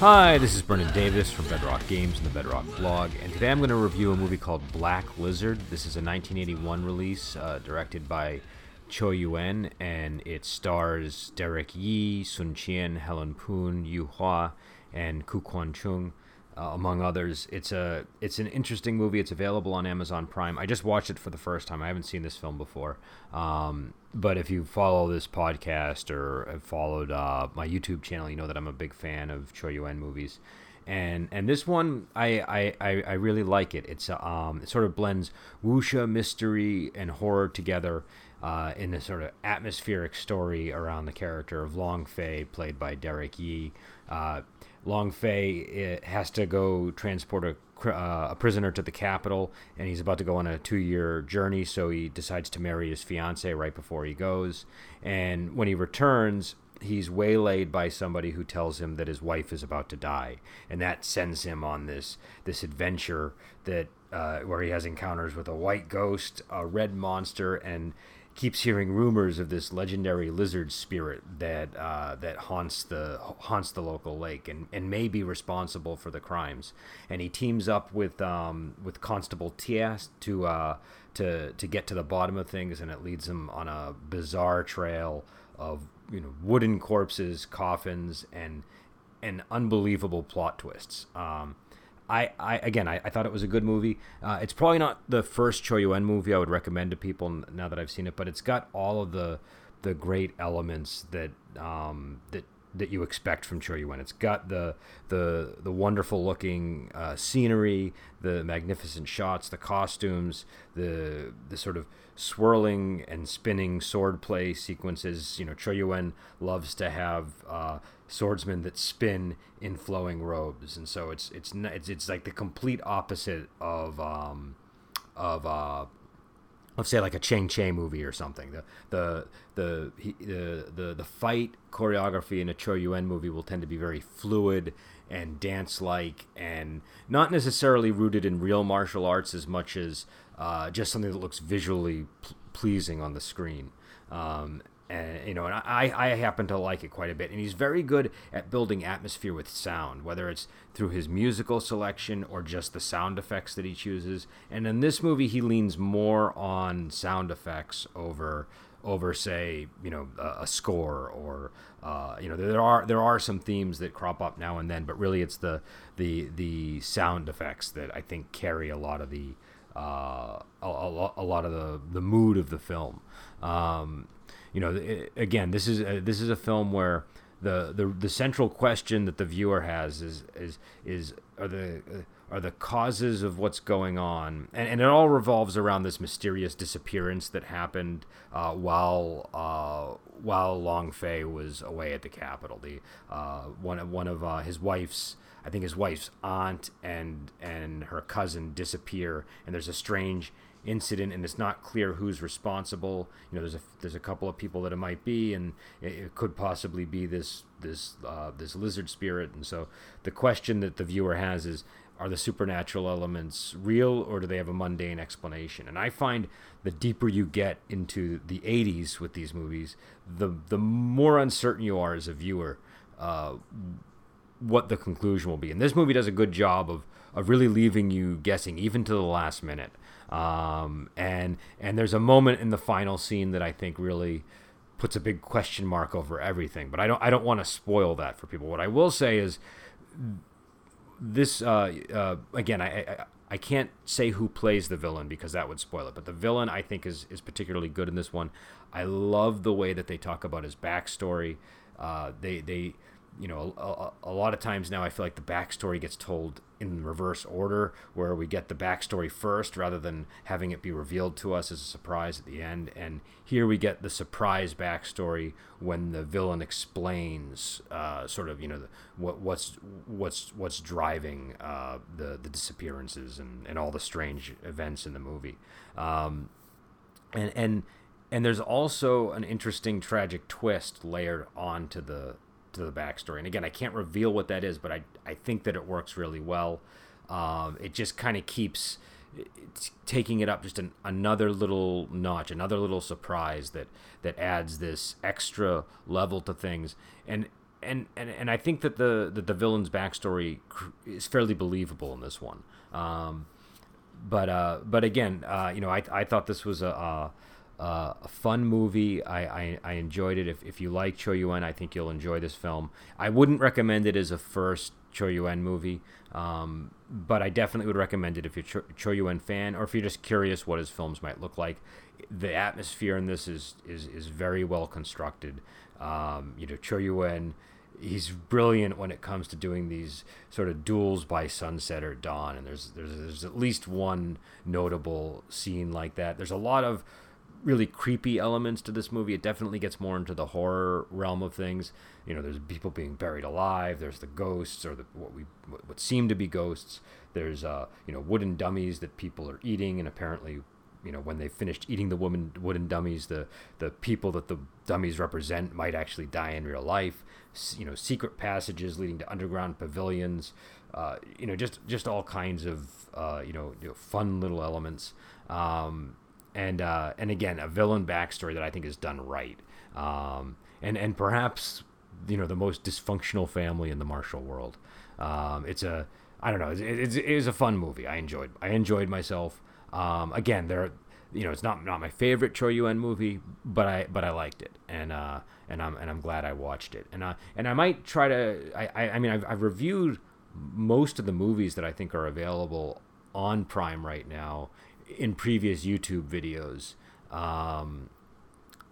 Hi, this is Brennan Davis from Bedrock Games and the Bedrock blog, and today I'm going to review a movie called Black Lizard. This is a 1981 release uh, directed by Chor Yuen, and it stars Derek Yee, Sun Chien, Helen Poon, Yu Hua, and Ku Kuan Chung uh, among others. It's a it's an interesting movie. It's available on Amazon Prime. I just watched it for the first time. I haven't seen this film before. Um, but if you follow this podcast or have followed uh, my YouTube channel, you know that I'm a big fan of Choi Yuen movies. And and this one I, I, I really like it. It's um it sort of blends wuxia mystery and horror together uh, in a sort of atmospheric story around the character of Long Fei, played by Derek Yee. Uh, Long Fei eh, has to go transport a, uh, a prisoner to the capital, and he's about to go on a two year journey, so he decides to marry his fiancee right before he goes. And when he returns, he's waylaid by somebody who tells him that his wife is about to die, and that sends him on this this adventure that uh, where he has encounters with a white ghost, a red monster, and keeps hearing rumors of this legendary lizard spirit that uh, that haunts the haunts the local lake and, and may be responsible for the crimes. And he teams up with um, with Constable Tias to uh, to to get to the bottom of things, and it leads him on a bizarre trail of you know wooden corpses, coffins, and and unbelievable plot twists. Um, I, I again, I, I thought it was a good movie. Uh, it's probably not the first Choi Yuen movie I would recommend to people now that I've seen it, but it's got all of the the great elements that um, that that you expect from Choi Yuen. It's got the the the wonderful looking uh, scenery, the magnificent shots, the costumes, the the sort of swirling and spinning swordplay sequences. You know, Choi Yuen loves to have uh, swordsmen that spin in flowing robes, and so it's it's it's it's like the complete opposite of um, of uh, let's say like a Chang Cheh movie or something. The the the the the, the fight choreography in a Choi Yuen movie will tend to be very fluid and dance like and not necessarily rooted in real martial arts as much as uh, just something that looks visually pleasing on the screen. Um, and you know, and I, I happen to like it quite a bit. And he's very good at building atmosphere with sound, whether it's through his musical selection or just the sound effects that he chooses. And in this movie, he leans more on sound effects over over say you know a, score or uh, you know there are there are some themes that crop up now and then but really it's the the the sound effects that I think carry a lot of the uh, a, a, lot of the the mood of the film um, you know, again, this is a, this is a film where the, the the central question that the viewer has is is is are the are the causes of what's going on, and, and it all revolves around this mysterious disappearance that happened uh, while uh, while Long Fei was away at the capital. The uh, one one of uh, his wife's I think his wife's aunt and and her cousin disappear, and there's a strange incident and it's not clear who's responsible. You know there's a there's a couple of people that it might be and it, it could possibly be this this uh, this lizard spirit. And so the question that the viewer has is are the supernatural elements real or do they have a mundane explanation? And i find the deeper you get into the 80s with these movies the the more uncertain you are as a viewer uh, what the conclusion will be and this movie does a good job of of really leaving you guessing even to the last minute um, and and there's a moment in the final scene that I think really puts a big question mark over everything. But I don't I don't want to spoil that for people. What I will say is this uh, uh, again I, I I can't say who plays the villain because that would spoil it. But the villain I think is is particularly good in this one. I love the way that they talk about his backstory. Uh, they they you know, a, a, lot of times now I feel like the backstory gets told in reverse order, where we get the backstory first rather than having it be revealed to us as a surprise at the end. And here we get the surprise backstory when the villain explains, uh, sort of, you know, the, what what's what's what's driving uh, the the disappearances and, and all the strange events in the movie. Um, and and and there's also an interesting tragic twist layered onto the to the backstory. And again, I can't reveal what that is, but I I think that it works really well. Um, it just kind of keeps taking it up just an, another little notch, another little surprise that that adds this extra level to things. And and, and and I think that the that the villain's backstory is fairly believable in this one. Um, but uh, but again, uh, you know, I I thought this was a. a uh, a fun movie. I, I, I, enjoyed it. If, if you like Chor Yuen, I think you'll enjoy this film. I wouldn't recommend it as a first Chor Yuen movie, um, but I definitely would recommend it if you're a Chor Yuen fan or if you're just curious what his films might look like. The atmosphere in this is is, is very well constructed. Um, you know, Chor Yuen he's brilliant when it comes to doing these sort of duels by sunset or dawn and there's there's there's at least one notable scene like that there's a lot of really creepy elements to this movie. It definitely gets more into the horror realm of things. You know there's people being buried alive. There's the ghosts or the what we what seem to be ghosts. There's uh you know wooden dummies that people are eating. And apparently you know when they finished eating the woman wooden dummies the the people that the dummies represent might actually die in real life. You know secret passages leading to underground pavilions. Uh, you know just just all kinds of uh, you, know, you, know, fun little elements. Um, and uh, and again a villain backstory that I think is done right. Um, and and perhaps you know the most dysfunctional family in the martial world. Um, it's a I don't know it's, it's, it was a fun movie. I enjoyed I enjoyed myself. Um, again, there, you know, it's not not my favorite Choi Yuen movie, but I but I liked it, and uh, and I'm and I'm glad I watched it, and I and I might try to. I I, I mean, I've, I've reviewed most of the movies that I think are available on Prime right now in previous YouTube videos. Um,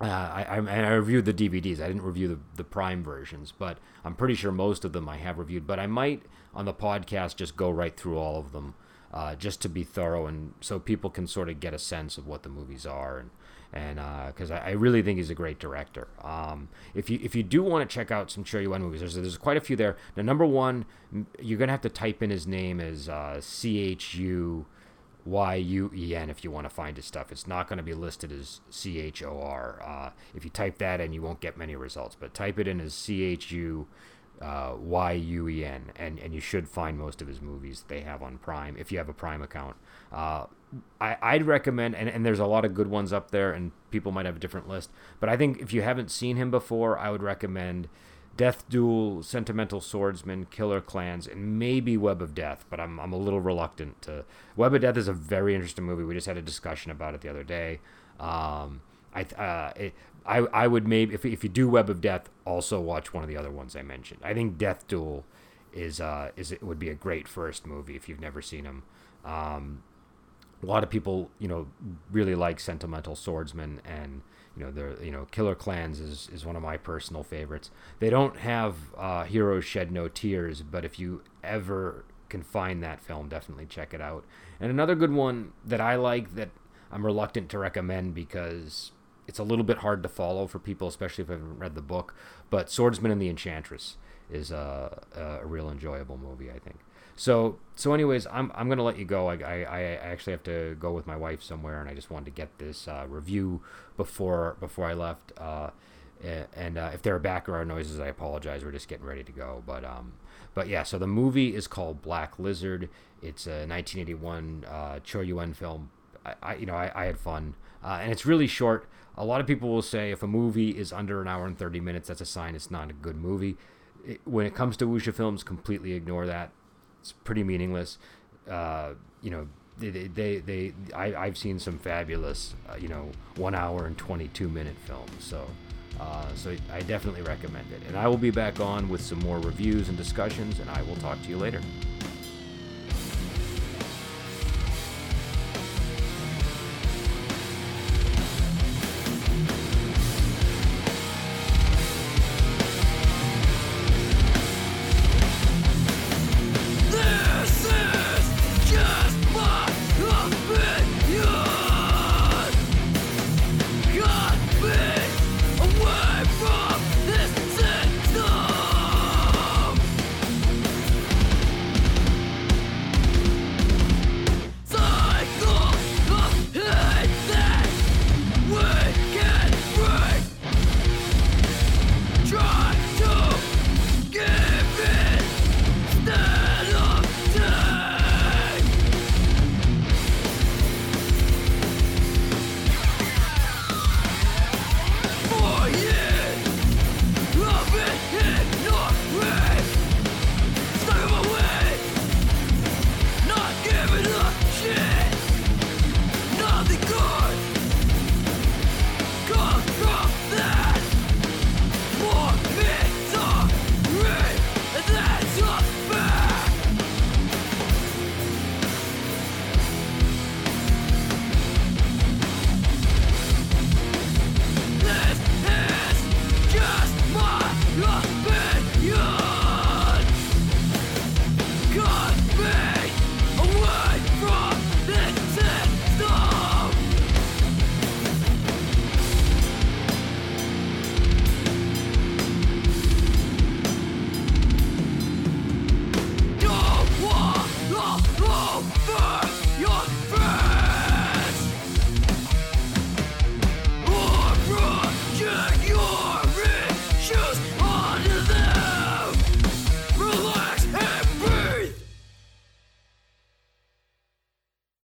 uh, I, I, I, reviewed the DVDs. I didn't review the, the Prime versions, but I'm pretty sure most of them I have reviewed. But I might on the podcast just go right through all of them uh, just to be thorough and so people can sort of get a sense of what the movies are and and because uh, I, I, really think he's a great director. Um, if you if you do want to check out some Chor Yuen movies, there's there's quite a few there. Now, number one, you're gonna have to type in his name as uh, C H U Y U E N if you want to find his stuff. It's not going to be listed as C H O R. Uh, if you type that in, you won't get many results. But type it in as C H U uh, Y U E N, and and you should find most of his movies they have on Prime if you have a Prime account. Uh, I, I'd recommend, and, and there's a lot of good ones up there, and people might have a different list, but I think if you haven't seen him before, I would recommend Death Duel, Sentimental Swordsman, Killer Clans, and maybe Web of Death, but I'm, I'm a little reluctant to. Web of Death is a very interesting movie. We just had a discussion about it the other day. Um, I, uh, it, I, I would maybe if, if you do Web of Death, also watch one of the other ones I mentioned. I think Death Duel is uh is it would be a great first movie if you've never seen them. Um, a lot of people you know really like Sentimental Swordsman and you know the you know Killer Clans is is one of my personal favorites. They don't have uh, Heroes Shed No Tears, but if you ever can find that film, definitely check it out. And another good one that I like that I'm reluctant to recommend because it's a little bit hard to follow for people, especially if I haven't read the book. But Swordsman and the Enchantress is a, a real enjoyable movie, I think. So, so anyways, I'm, I'm gonna let you go. I, I, I actually have to go with my wife somewhere, and I just wanted to get this uh, review before before I left. Uh, and uh, if there are background noises, I apologize. We're just getting ready to go, but um, but yeah. So the movie is called Black Lizard. It's a 1981 uh, Chor Yuen film. I, I you know I, I had fun, uh, and it's really short a lot of people will say if a movie is under an hour and 30 minutes, that's a sign it's not a good movie. It, when it comes to wuxia films, completely ignore that. It's pretty meaningless. Uh, you know, they, they, they, they I, have seen some fabulous, uh, you know, one hour and 22 minute films. So, uh, so I definitely recommend it. And I will be back on with some more reviews and discussions, and I will talk to you later.